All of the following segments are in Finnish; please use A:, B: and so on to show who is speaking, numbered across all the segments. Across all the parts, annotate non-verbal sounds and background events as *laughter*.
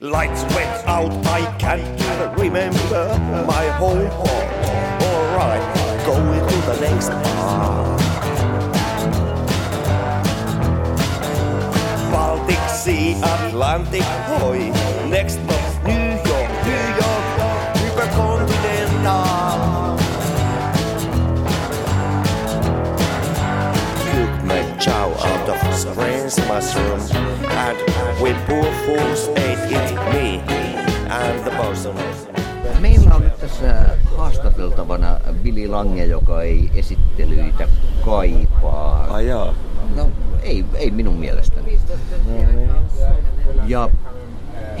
A: Lights went out, I can't remember my whole heart. Alright, going to the next part. Baltic Sea, Atlantic, hoi. Next stop, of strange mushroom, and when poor fools ate it, me and the bosom.
B: Meillä on nyt tässä haastateltavana Billy Lange, joka ei esittelyitä kaipaa.
C: Ai jaa.
B: No, ei, ei minun mielestäni. Ja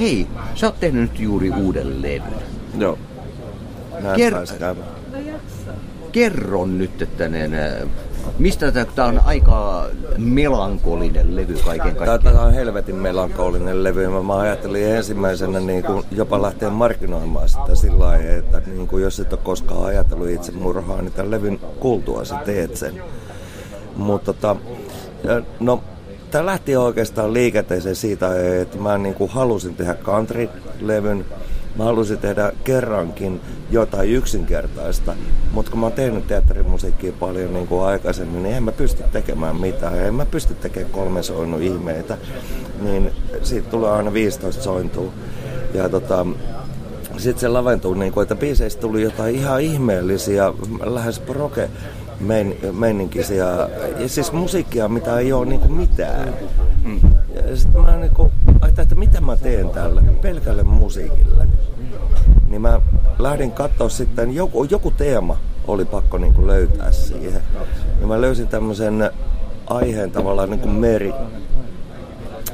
B: hei, sä oot tehnyt nyt juuri uuden levyn.
C: Joo. Näin
B: Ker-
C: pääsi käymään.
B: Kerro nyt, että ne- mistä tämä on aika melankolinen levy kaiken kaikkiaan.
C: tää on helvetin melankolinen levy. Mä, mä ajattelin ensimmäisenä niin kuin jopa lähteä markkinoimaan sitä sillä lailla, että niin kuin jos et ole koskaan ajatellut itse murhaa, niin tämän levyn kuultua sä teet sen. Mutta tota, no, tämä lähti oikeastaan liikenteeseen siitä, että mä niin kuin halusin tehdä country-levyn. Mä halusin tehdä kerrankin jotain yksinkertaista, mutta kun mä oon tehnyt teatterimusiikkia paljon niin kuin aikaisemmin, niin en mä pysty tekemään mitään. En mä pysty tekemään kolme soinut ihmeitä, niin siitä tulee aina 15 sointua. Ja tota, sitten se laventuu, niin kuin, että biiseistä tuli jotain ihan ihmeellisiä, lähes proke mein, meininkisiä, ja siis musiikkia, mitä ei ole niin kuin mitään. Ja sitten mä niin kuin, ajattelin, että mitä mä teen tällä pelkälle musiikille. Niin mä lähdin katsoa sitten, joku, joku teema oli pakko niin kuin löytää siihen. Ja mä löysin tämmöisen aiheen tavallaan niin kuin meri,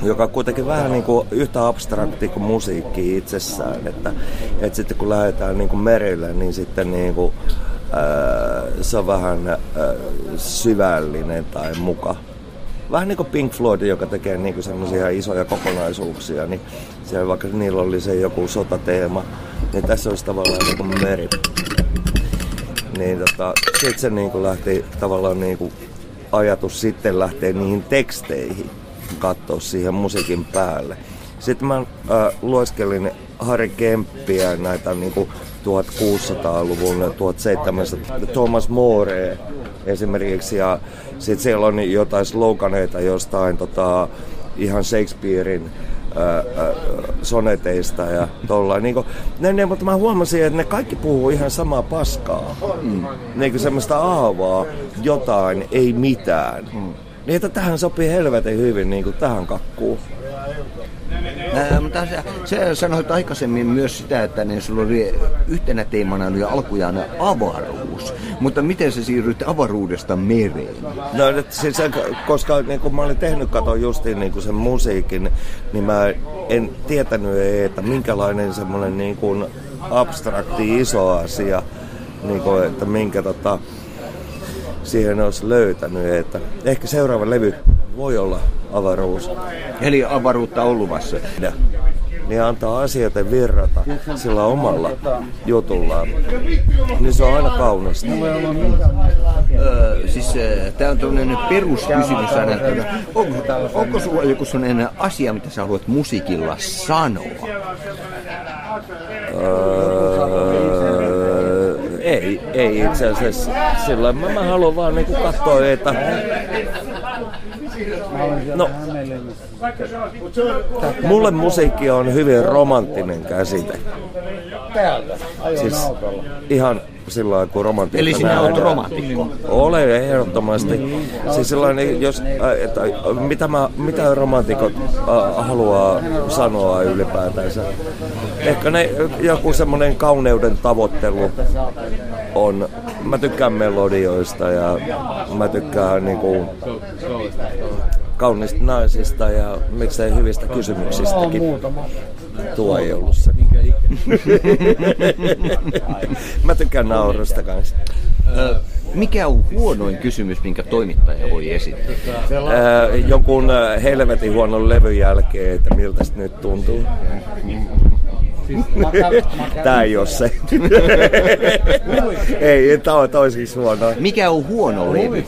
C: joka on kuitenkin vähän niin kuin yhtä abstrakti kuin musiikki itsessään. Että, että sitten kun lähdetään niin kuin merille, niin sitten niin kuin, ää, se on vähän ää, syvällinen tai muka. Vähän niin kuin Pink Floyd, joka tekee niin semmoisia isoja kokonaisuuksia, niin siellä vaikka niillä oli se joku sotateema, niin tässä olisi tavallaan niin meri. Niin tota, sitten se niin lähti tavallaan niin kuin ajatus sitten lähtee niihin teksteihin katsoa siihen musiikin päälle. Sitten mä äh, lueskelin Kemppiä, näitä niinku 1600-luvun, 1700 Thomas More esimerkiksi, ja sitten siellä on jotain sloganeita jostain tota, ihan Shakespearein soneteista ja tollain. Niin kuin, ne, ne, mutta mä huomasin, että ne kaikki puhuu ihan samaa paskaa. Mm. Niin kuin semmoista aavaa, jotain, ei mitään. Mm. Niin että tähän sopii helvetin hyvin niin kuin tähän kakkuun.
B: Ää, mutta sä, sä sanoit aikaisemmin myös sitä, että ne sulla oli yhtenä teemana oli alkujaan avaruus. Mutta miten sä siirryit avaruudesta mereen?
C: No, siis, se, koska niin kun mä olin tehnyt kato justiin niin sen musiikin, niin mä en tietänyt, että minkälainen semmoinen niin kuin abstrakti iso asia, niin kuin, että minkä tota, siihen olisi löytänyt. Että ehkä seuraava levy voi olla avaruus.
B: Eli avaruutta on luvassa.
C: Ja, niin antaa asioiden virrata sillä omalla jutullaan. Niin se on aina kaunista.
B: Öö, siis tämä on tämmöinen peruskysymys aina, että onko, onko sulla joku sellainen asia, mitä sä haluat musiikilla sanoa?
C: Öö, ei, ei itse asiassa. Sillä mä, mä haluan vaan niinku katsoa, että... No, mulle musiikki on hyvin romanttinen käsite. Siis ihan sillä lailla, kun romantiikka
B: Eli sinä olet romantikko.
C: Olen ehdottomasti. Siis sellainen, jos, äh, että, mitä, mä, mitä romantikot äh, haluaa sanoa ylipäätänsä. Ehkä ne, joku semmoinen kauneuden tavoittelu on, mä tykkään melodioista ja mä tykkään niinku, kaunista naisista ja miksei hyvistä kysymyksistäkin. Tuo ei ollut se. mä tykkään naurusta kanssa.
B: Öö, mikä on huonoin kysymys, minkä toimittaja voi esittää?
C: Ää, jonkun helvetin huonon levyn jälkeen, että miltä se nyt tuntuu. Tää ei ole se. ei, tää on toisiksi huono.
B: Mikä on huono levy?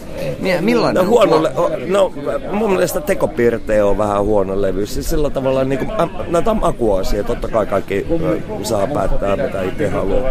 B: Millainen
C: no, huono le- no, mun mielestä tekopiirteet on vähän huono levy. Siis sillä tavalla niin kuin, äh, näitä on makuasia. Totta kai kaikki äh, saa päättää, mitä itse haluaa.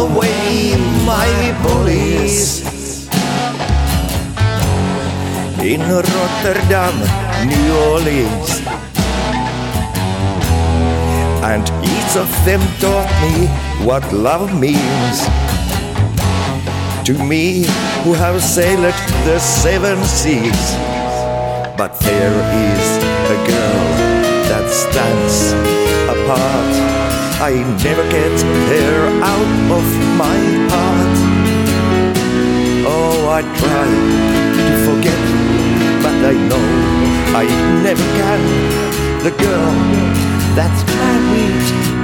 C: away my bullies. In Rotterdam, New Orleans. And each of them taught me what love means. To me, who have sailed the seven seas. But there is a girl that stands apart I never get her out of my heart. Oh, I try to forget, but I know I never can. The girl that's married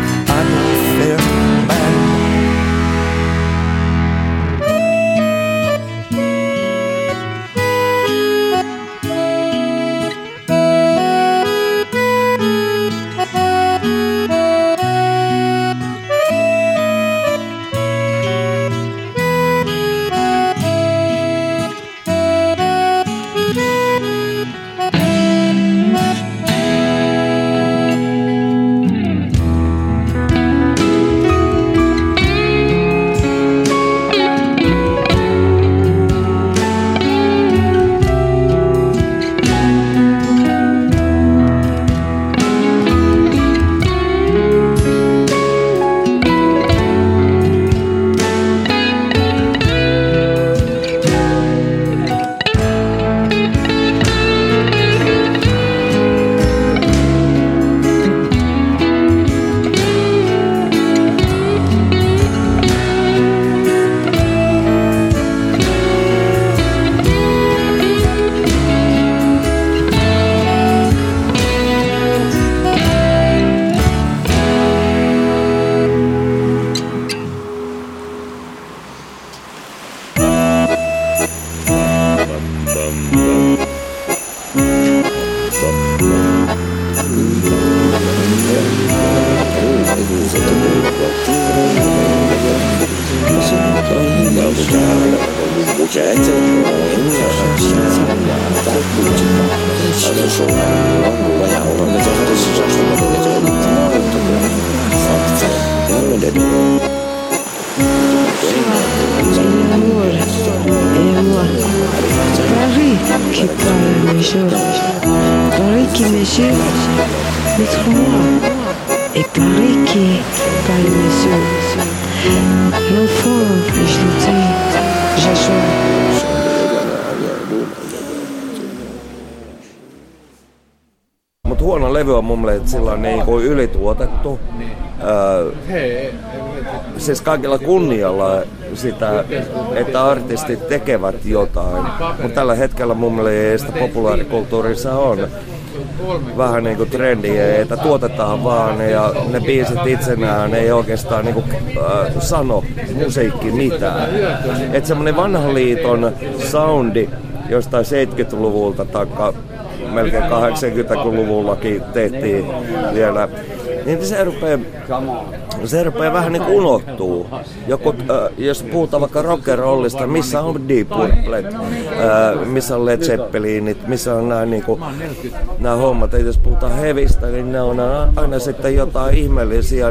C: sillä niin kuin ylituotettu. Öö, siis kaikilla kunnialla sitä, että artistit tekevät jotain. Mutta tällä hetkellä mun mielestä populaarikulttuurissa on vähän niin kuin trendiä, että tuotetaan vaan ja ne biisit itsenään ei oikeastaan niin kuin, äh, sano musiikki mitään. Että semmoinen vanhan liiton soundi jostain 70-luvulta tai melkein 80-luvullakin tehtiin vielä niin se rupeaa, se rupeaa vähän niin kuin unohtuu. Joku, äh, jos puhutaan vaikka rock'n'rollista, missä on Deep Purple, äh, missä on Led Zeppelinit, missä on nämä, niin kuin, nämä hommat. Ja jos puhutaan hevistä, niin ne on aina sitten jotain ihmeellisiä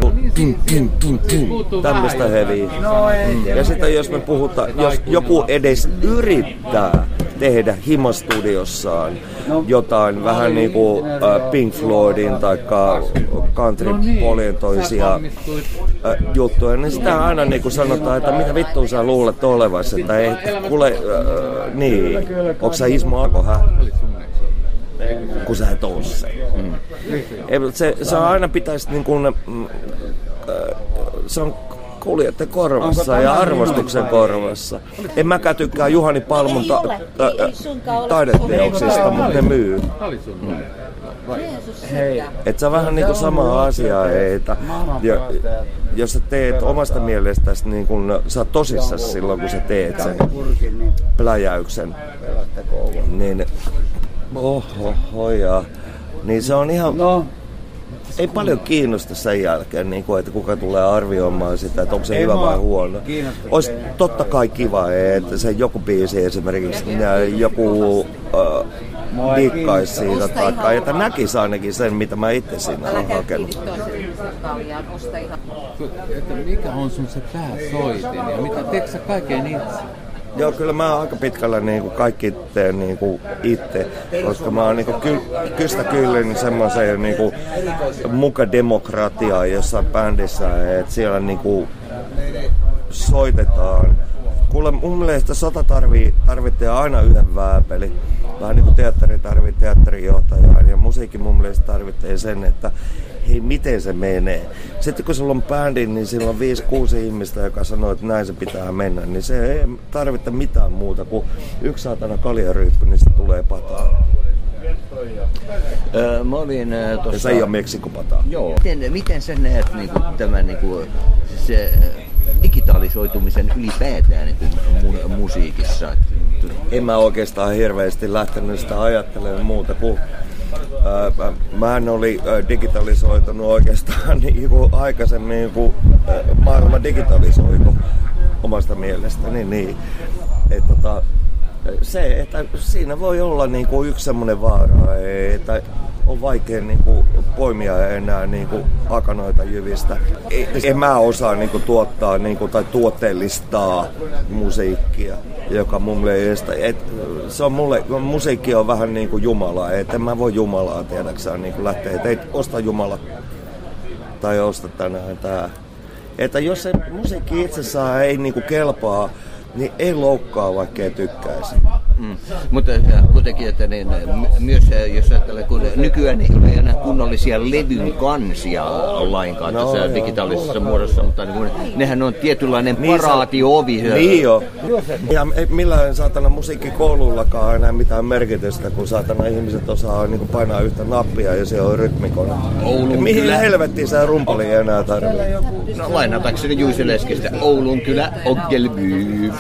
C: tämmöistä heviä. Ja sitten jos me puhutaan, jos joku edes yrittää tehdä himastudiossaan jotain vähän niin kuin Pink Floydin tai country polientoisia äh, juttuja, niin sitä aina niin kuin sanotaan, että mitä vittua sä luulet olevasi, että ei kuule, äh, niin, onko sä Ismo Akohä? kun sä et oo se. Mm. Se, se aina pitäisi niin kuin, mm, se on kuljette korvassa ja arvostuksen korvassa. En mäkään tykkää Juhani Palmun ta- ta- taideteoksista, mutta ne myy. Mm. Hei. Et se on vähän niinku sama asia, että ja, jos sä teet omasta mielestäsi, niin kun sä oot tosissaan silloin, kun sä teet sen pläjäyksen, niin oho, hoja, niin se on ihan... No ei paljon kiinnosta sen jälkeen, niin kuin, että kuka tulee arvioimaan sitä, että onko se ei hyvä vai huono. Olisi totta kai kiva, että se joku biisi esimerkiksi, joku äh, dikkaisi siitä tai että näkisi ainakin sen, mitä mä itse siinä olen hakenut.
D: Että mikä on sun se pääsoitin ja mitä teetkö sä kaiken itse?
C: Joo, kyllä mä aika pitkällä niin kuin kaikki teen niin kuin itse, koska mä oon niin kuin ky, kystä kyllin semmoiseen niin kuin muka demokratiaan jossain bändissä, että siellä niin kuin soitetaan. Kuule, mun mielestä sota tarvii, tarvitsee aina yhden vääpeli. Vähän niin kuin teatteri tarvitsee teatterijohtajaa ja musiikki mun mielestä tarvitsee sen, että hei, miten se menee. Sitten kun sulla on bändi, niin sillä on 5-6 ihmistä, joka sanoo, että näin se pitää mennä, niin se ei tarvita mitään muuta kuin yksi saatana kaljaryyppy, niin se tulee pataa.
B: Öö, mä olin
C: tuossa... Ja se ei ole Meksikopata.
B: Joo. Miten, miten sä näet niin kuin, tämän niin kuin, se digitalisoitumisen ylipäätään niin mu- musiikissa?
C: En mä oikeastaan hirveästi lähtenyt sitä ajattelemaan muuta kuin mä en oli digitalisoitunut oikeastaan *laughs* niin kuin aikaisemmin niin kuin maailma digitalisoitu omasta mielestäni. Niin, että tota, se, että siinä voi olla niin kuin yksi semmoinen vaara, että on vaikea niin kuin, poimia enää niin kuin, akanoita jyvistä. En mä osaa niin kuin, tuottaa niin kuin, tai tuotteellistaa musiikkia, joka mun mielestä, et, se on mulle, musiikki on vähän niin kuin Jumala, että mä voi Jumalaa tiedäksään niin kuin lähteä, että ei osta Jumala tai osta tänään tää. Että jos se musiikki itsessään ei niin kuin kelpaa, niin ei loukkaa, vaikka ei tykkäisi.
B: Mm. Mutta äh, kuitenkin, että niin, myös äh, jos ajattelee, kun nykyään ei ole enää kunnollisia levyn kansia lainkaan no, tässä joo, digitaalisessa joo, muodossa, mutta niin, nehän on tietynlainen niin paraatiovi.
C: Niin jo. Ja millään saatana musiikkikoulullakaan enää mitään merkitystä, kun saatana ihmiset osaa niin painaa yhtä nappia ja se on rytmikona. Oulun Mihin kylä... helvettiin sä rumpali enää tarvitsee?
B: No lainatakseni Juise Leskistä, Oulun kylä Oggelby.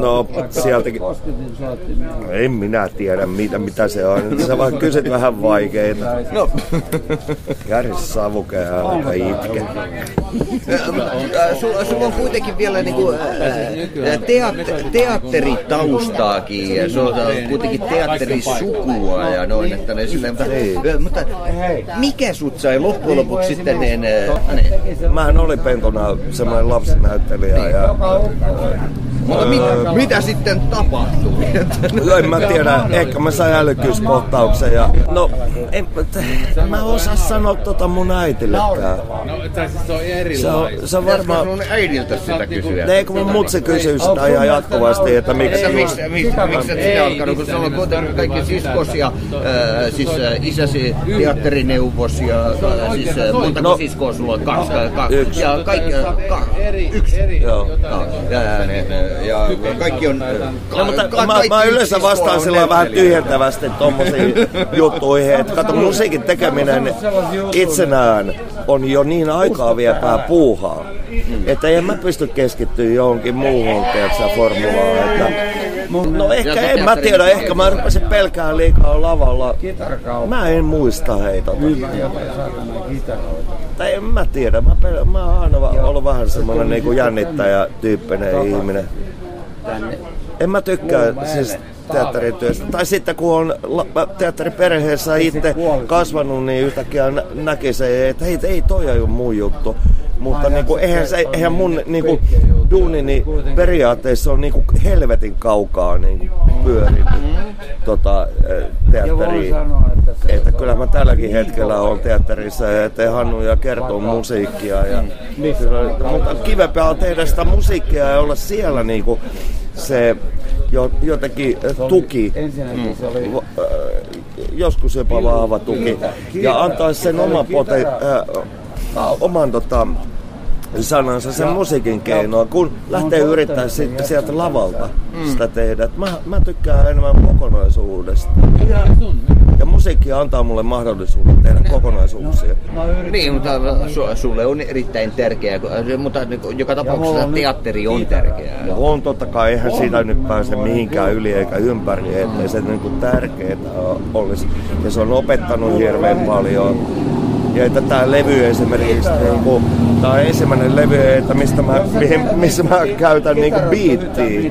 C: no sieltäkin. En minä tiedä, mitä, mitä se on. Sä vaan kysyt vähän vaikeita. No. Jari Savukea alkaa itke.
B: Sulla, sulla on kuitenkin vielä niinku, teat, teatteritaustaakin ja sulla on kuitenkin teatterisukua ja noin. Että ne silleen, mutta, mutta mikä sut sai loppujen lopuksi sitten niin,
C: niin? Mähän olin pentona semmoinen lapsinäyttelijä ja
B: mutta mit, mitä sitten tapahtui?
C: no, en mä tiedä, ehkä mä sain älykkyyskohtauksen ja no, en, mä osaa sanoa tota mun äitillekään.
D: No, siis se on
B: erilainen. Se on, se on varmaan... sun äidiltä sitä kysyä?
C: Ei, kun mun mutsi kysyy sitä ihan jatkuvasti, että miksi...
B: Että miksi, miksi, miksi et sinä alkanut, kun sulla on kuitenkin kaikki siskos ja äh, siis äh, isäsi teatterineuvos ja äh, siis äh, montako no, siskoa sulla on? Kaksi, kaksi. Yksi. Ja kaikki, ka, yksi. Joo. No, ja, ja, ja kaikki on...
C: No, mutta ka- mä, mä yleensä vastaan sillä vähän tyhjentävästi tommosiin juttuihin, että kato musiikin tekeminen itsenään on jo niin aikaa viepää puuhaa, että en mä pysty keskittyä johonkin muuhun, tiedätkö, formulaan, että No ehkä, en mä tiedä, ehkä mä rupesin pelkään liikaa lavalla. Mä en muista heitä. Tai en mä tiedä, mä, pel- mä oon aina ollut vähän semmonen niinku jännittäjä tyyppinen ihminen. En mä tykkää siis teatterityöstä. Tai sitten kun on teatteriperheessä itse kasvanut, niin yhtäkkiä nä- näki se, että hei, ei toi ole mun juttu. Mutta niin kuin, eihän, se, eihän mun niin kuin, duuni niin periaatteessa on niin kuin helvetin kaukaa niin kuin, pyörinyt tota, teatteriin. Että kyllä mä tälläkin hetkellä olen teatterissa ja teen Hannu ja kertoo musiikkia. Ja, kyllä, mutta kivempää on tehdä sitä musiikkia ja olla siellä niin kuin, se jo, jotenkin tuki, mm. joskus jopa vahva tuki, ja antaa sen oman, pote, äh, oman tota, sanansa sen musiikin keinoa, kun lähtee yrittää sitten sieltä lavalta sitä tehdä. Mä, mä tykkään enemmän kokonaisuudesta. Ja musiikki antaa mulle mahdollisuuden tehdä kokonaisuuksia.
B: Niin, mutta su, sulle on erittäin tärkeää, mutta joka tapauksessa teatteri on tärkeää.
C: On totta kai, eihän siitä nyt pääse mihinkään yli eikä ympäri, ettei se niin kuin tärkeää olisi. Ja se on opettanut hirveän paljon. Ja tämä levy esimerkiksi, niin kuin, tämä on ensimmäinen levy, että mistä mä, missä mä käytän niin biittiä.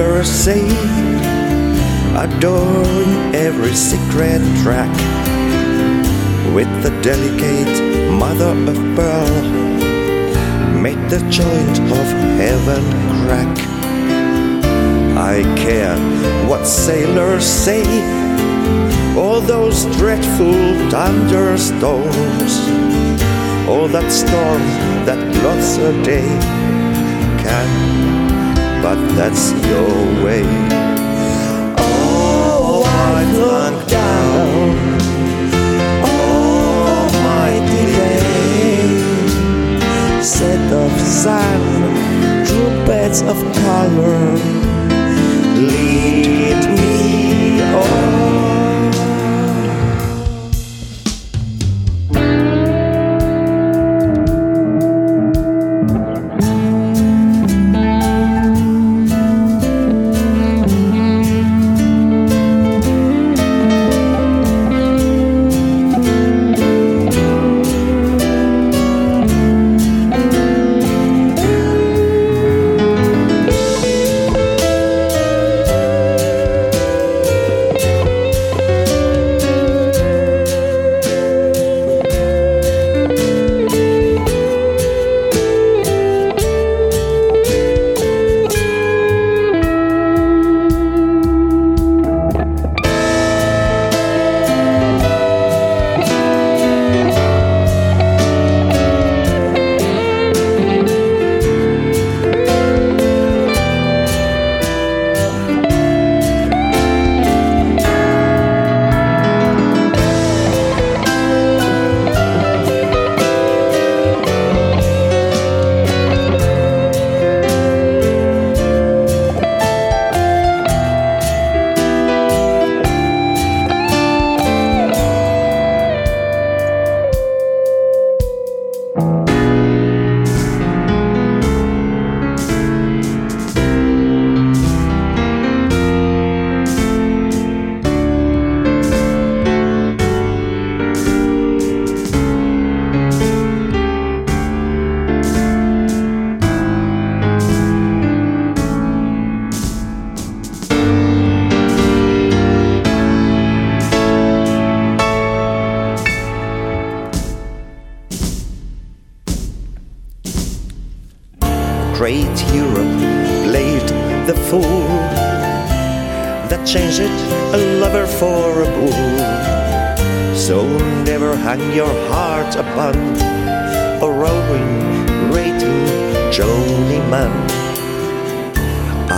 C: Sailors say, adoring every secret track. With the delicate mother of pearl, made the joint of heaven crack. I care what sailors say, all those dreadful thunderstorms, all that storm that blots a day can but that's your way. Oh, I flung down, oh, day, set of of color, lead me on.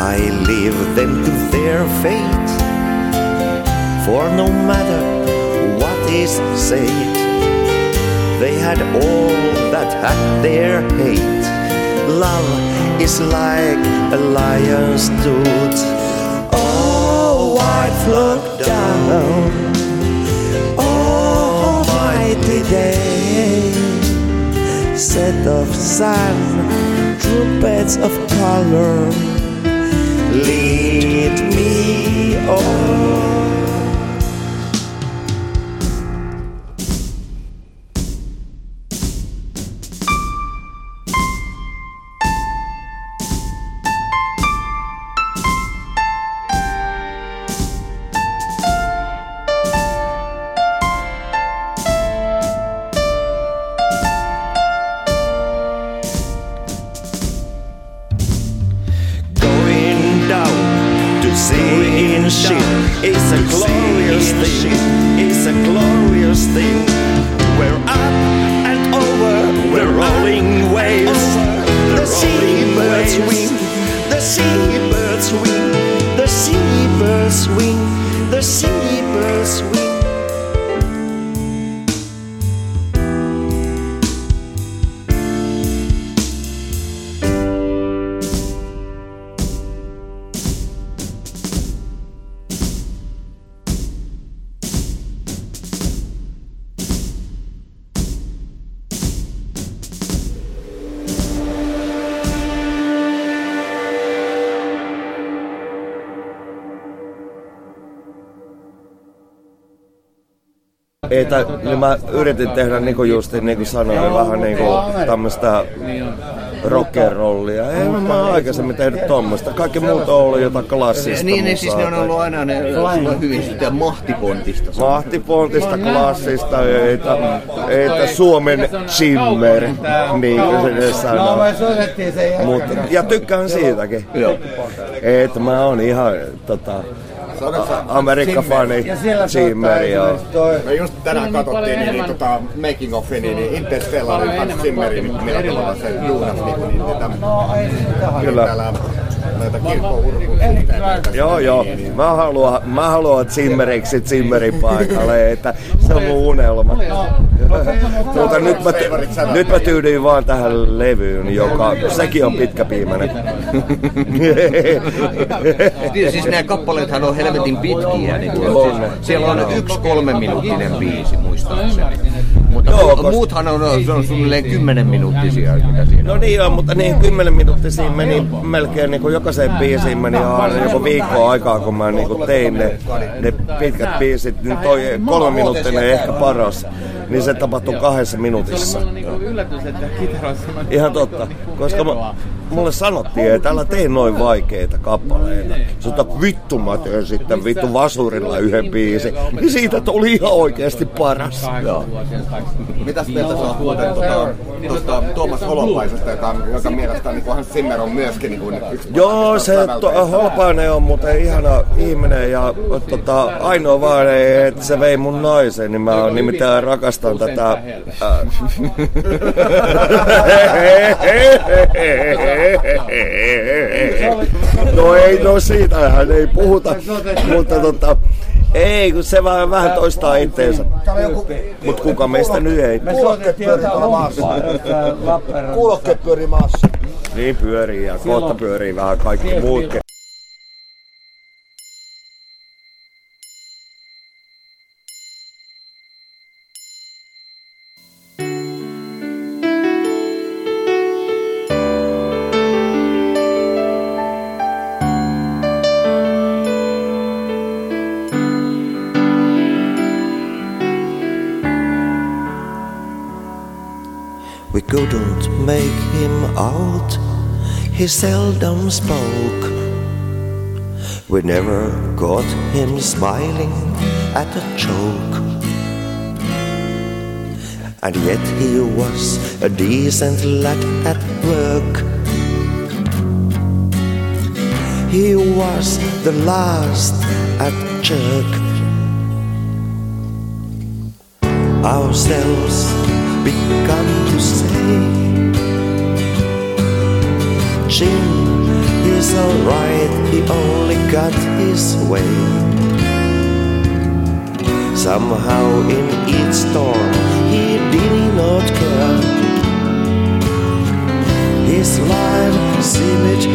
A: I leave them to their fate, for no matter what is said, they had all that had their hate. Love is like a lion's tooth. Oh, white flock down. Oh, mighty day. Set of sun, trumpets of color. Lead me on. Ship is a glorious thing. It's a glorious thing. We're up and over, we're rolling waves. The seabirds wing, the seabirds wing, the seabirds wing, the seabirds wing.
C: Ei, tä, niin mä yritin tehdä niinku just niin kuin sanoin, vähän niinku tämmöistä rock'n'rollia. Ei mä oon aikaisemmin tehnyt tommoista. Kaikki muut on ollut jotain klassista
B: Niin, niin siis ne on ollut aina ne, on hyvin sitä mahtipontista.
C: Mahtipontista, klassista, eitä, eitä Suomen Zimmer, niin kuin se sanoo. Mut, ja tykkään siitäkin.
B: Joo.
C: Et mä oon ihan tota, Amerikka-fani Zimmer, joo.
E: Me just tänään katsottiin niin, niin tota, making of niin, niin Interstellarin Hans Zimmerin, niin millä tavalla se juunas niin, niin, niin tätä,
C: Kyllä.
E: täällä näitä kirkkourkuja.
C: Joo, joo. Mä haluan, mä haluan Zimmeriksi Zimmerin paikalle, että se on mun unelma. Mutta nyt mä, nyt mä tyydyin vaan tähän levyyn, joka sekin on pitkäpiimäinen.
B: Niin, siis nämä kappaleethan on helvetin pitkiä. Niin siis, siellä on yksi kolme minuuttinen biisi muistaakseni. Mutta
C: Joo,
B: mu-
C: koska-
B: muuthan on, se on suunnilleen kymmenen minuuttisia, mitä siinä
C: No niin joo, mutta niin 10 minuuttisia meni melkein niin kuin jokaiseen biisiin meni aina joku viikko aikaa, kun mä niin kuin tein ne, ne pitkät biisit, niin toi kolme minuuttinen ehkä paras, niin se tapahtui kahdessa minuutissa.
D: yllätys, että kitaroissa on
C: Ihan totta, koska mä, mulle sanottiin, että älä tee noin vaikeita kappaleita. Sota vittu mä teen sitten vittu vasurilla yhden biisin. Niin siitä tuli ihan oikeasti paras.
E: Joo. Mitäs mieltä sä oot muuten tuota, tuosta Tuomas Holopaisesta, joka, joka mielestäni niin Hans Zimmer on myöskin niin kuin yksi
C: Joo, se to, Holpainen on muuten ihana ihminen ja tota, ainoa vaan, että se vei mun naisen, niin mä nimittäin rakastan tätä... Ää, *laughs* *laughs* no ei, no siitähän ei puhuta, mutta tota, ei, kun se vähän, vähän toistaa itteensä. Mutta kuka meistä nyt ei?
E: Kuulokkeet pyörii maassa. Kuulokkeet pyörii maassa.
C: Niin pyörii ja kohta pyörii vähän kaikki muutkin.
A: couldn't make him out. He seldom spoke. We never got him smiling at a joke. And yet he was a decent lad at work.
C: He was the last at church. Ourselves begun to say Jim, is alright, he only got his way. Somehow in each storm he did not care. His life seemed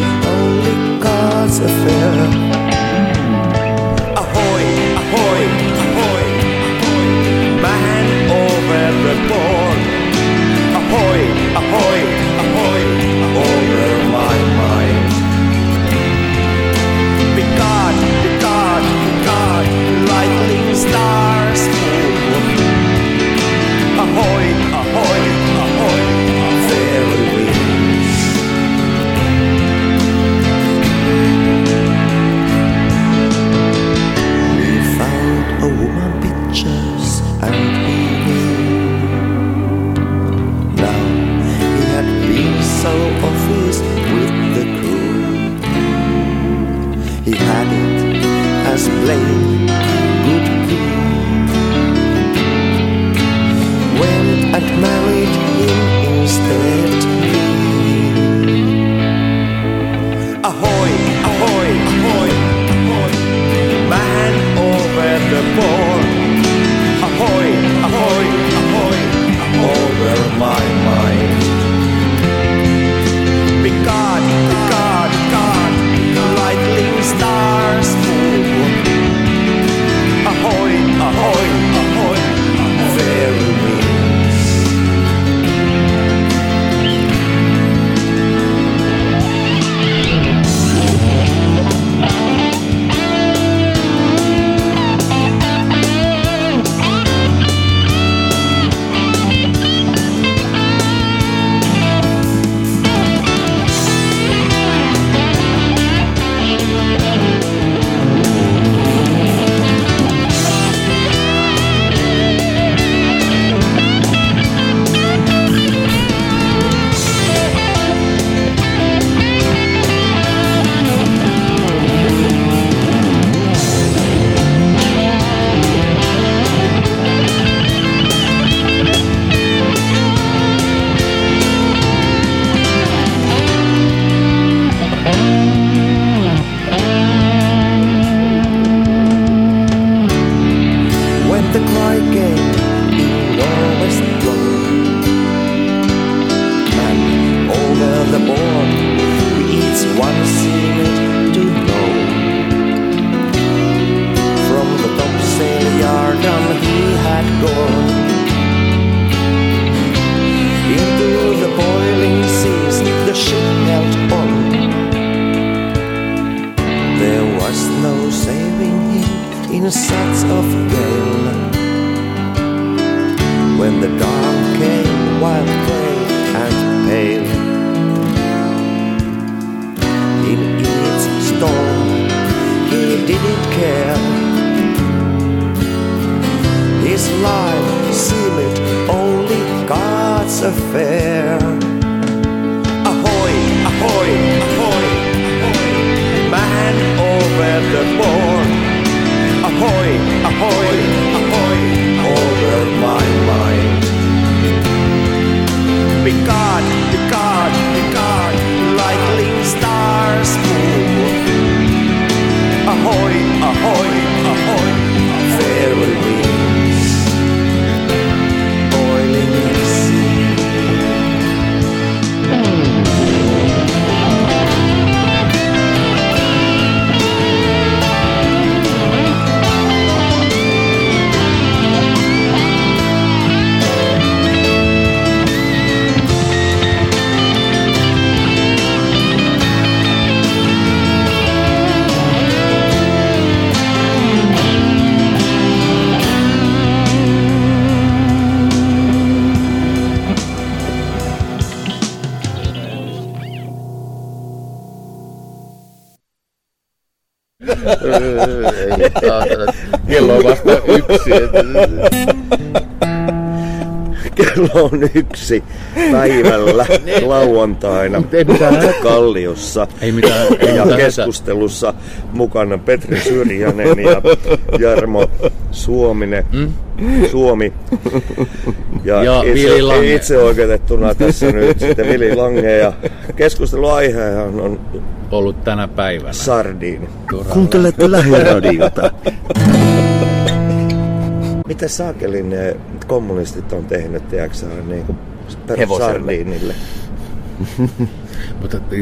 C: affair.
D: Ei, saatana. Kello on vasta yksi.
C: Kello on yksi päivällä *laughs* lauantaina
D: ei mitään
C: Kalliossa.
D: Ei mitään, ei
C: ja
D: mitään
C: keskustelussa mukana Petri Syrjänen ja Jarmo Suominen. Mm? Suomi. Ja,
D: Ja Vili
C: itse,
D: Lange.
C: itse oikeutettuna tässä nyt sitten Vili Lange. Ja keskusteluaihehan on
D: ollut tänä päivänä.
C: sardiini.
D: Turhalla.
C: Kuuntelette lähiradiota. Mitä saakelin ne kommunistit on tehnyt, tiedätkö sä, niin kuin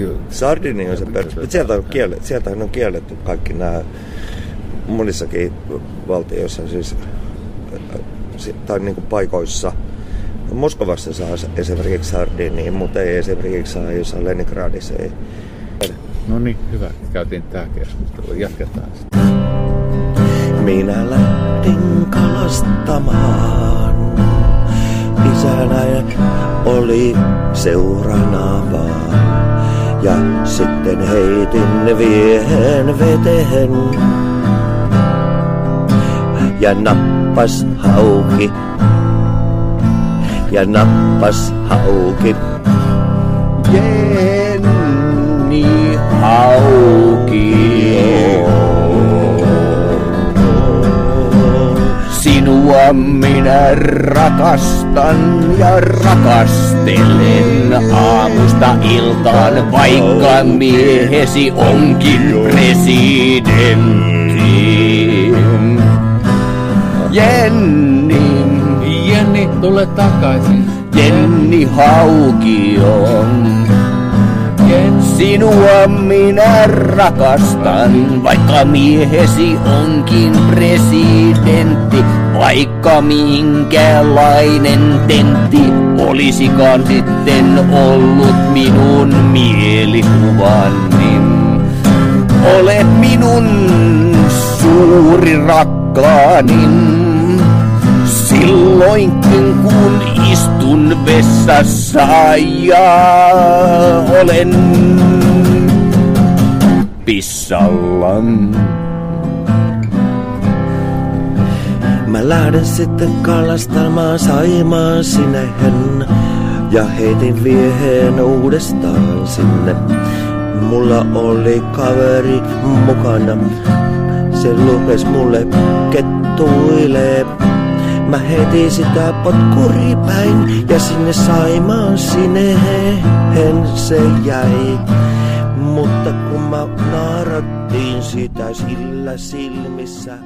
D: jo-
C: Sardini on se perus. Mutta Sieltä on kielletty, sieltähän on kielletty kaikki nämä monissakin valtioissa siis, si- tai niin kuin paikoissa. Moskovassa saa esimerkiksi sardinia, mutta ei esimerkiksi saa jossain Leningradissa. Ei.
D: no niin, hyvä. Käytiin tää keskustelu. Jatketaan sitten.
C: Minä lähdin kalastamaan. Isänä oli seurana vaan. Ja sitten heitin viehen veteen. Ja nappas hauki. Ja nappas hauki.
F: Jenni Hauki. Sinua minä rakastan ja rakastelen aamusta iltaan, vaikka miehesi onkin presidentti. Jenni,
D: Jenni, tule takaisin.
F: Jenni Hauki on.
D: Jenni.
F: Sinua minä rakastan, vaikka miehesi onkin presidentti, vaikka minkälainen tentti olisikaan sitten ollut minun mielikuvani. Olet minun suuri rakkaanin. Silloinkin kun istun vessassa ja olen pissalla.
C: Mä lähden sitten kalastamaan Saimaan sinehen ja heitin vieheen uudestaan sinne. Mulla oli kaveri mukana, se lupes mulle kettuilee. Mä heitin sitä potkuripäin ja sinne Saimaan sinehen se jäi. Mutta kun mä naarattiin sitä sillä silmissä,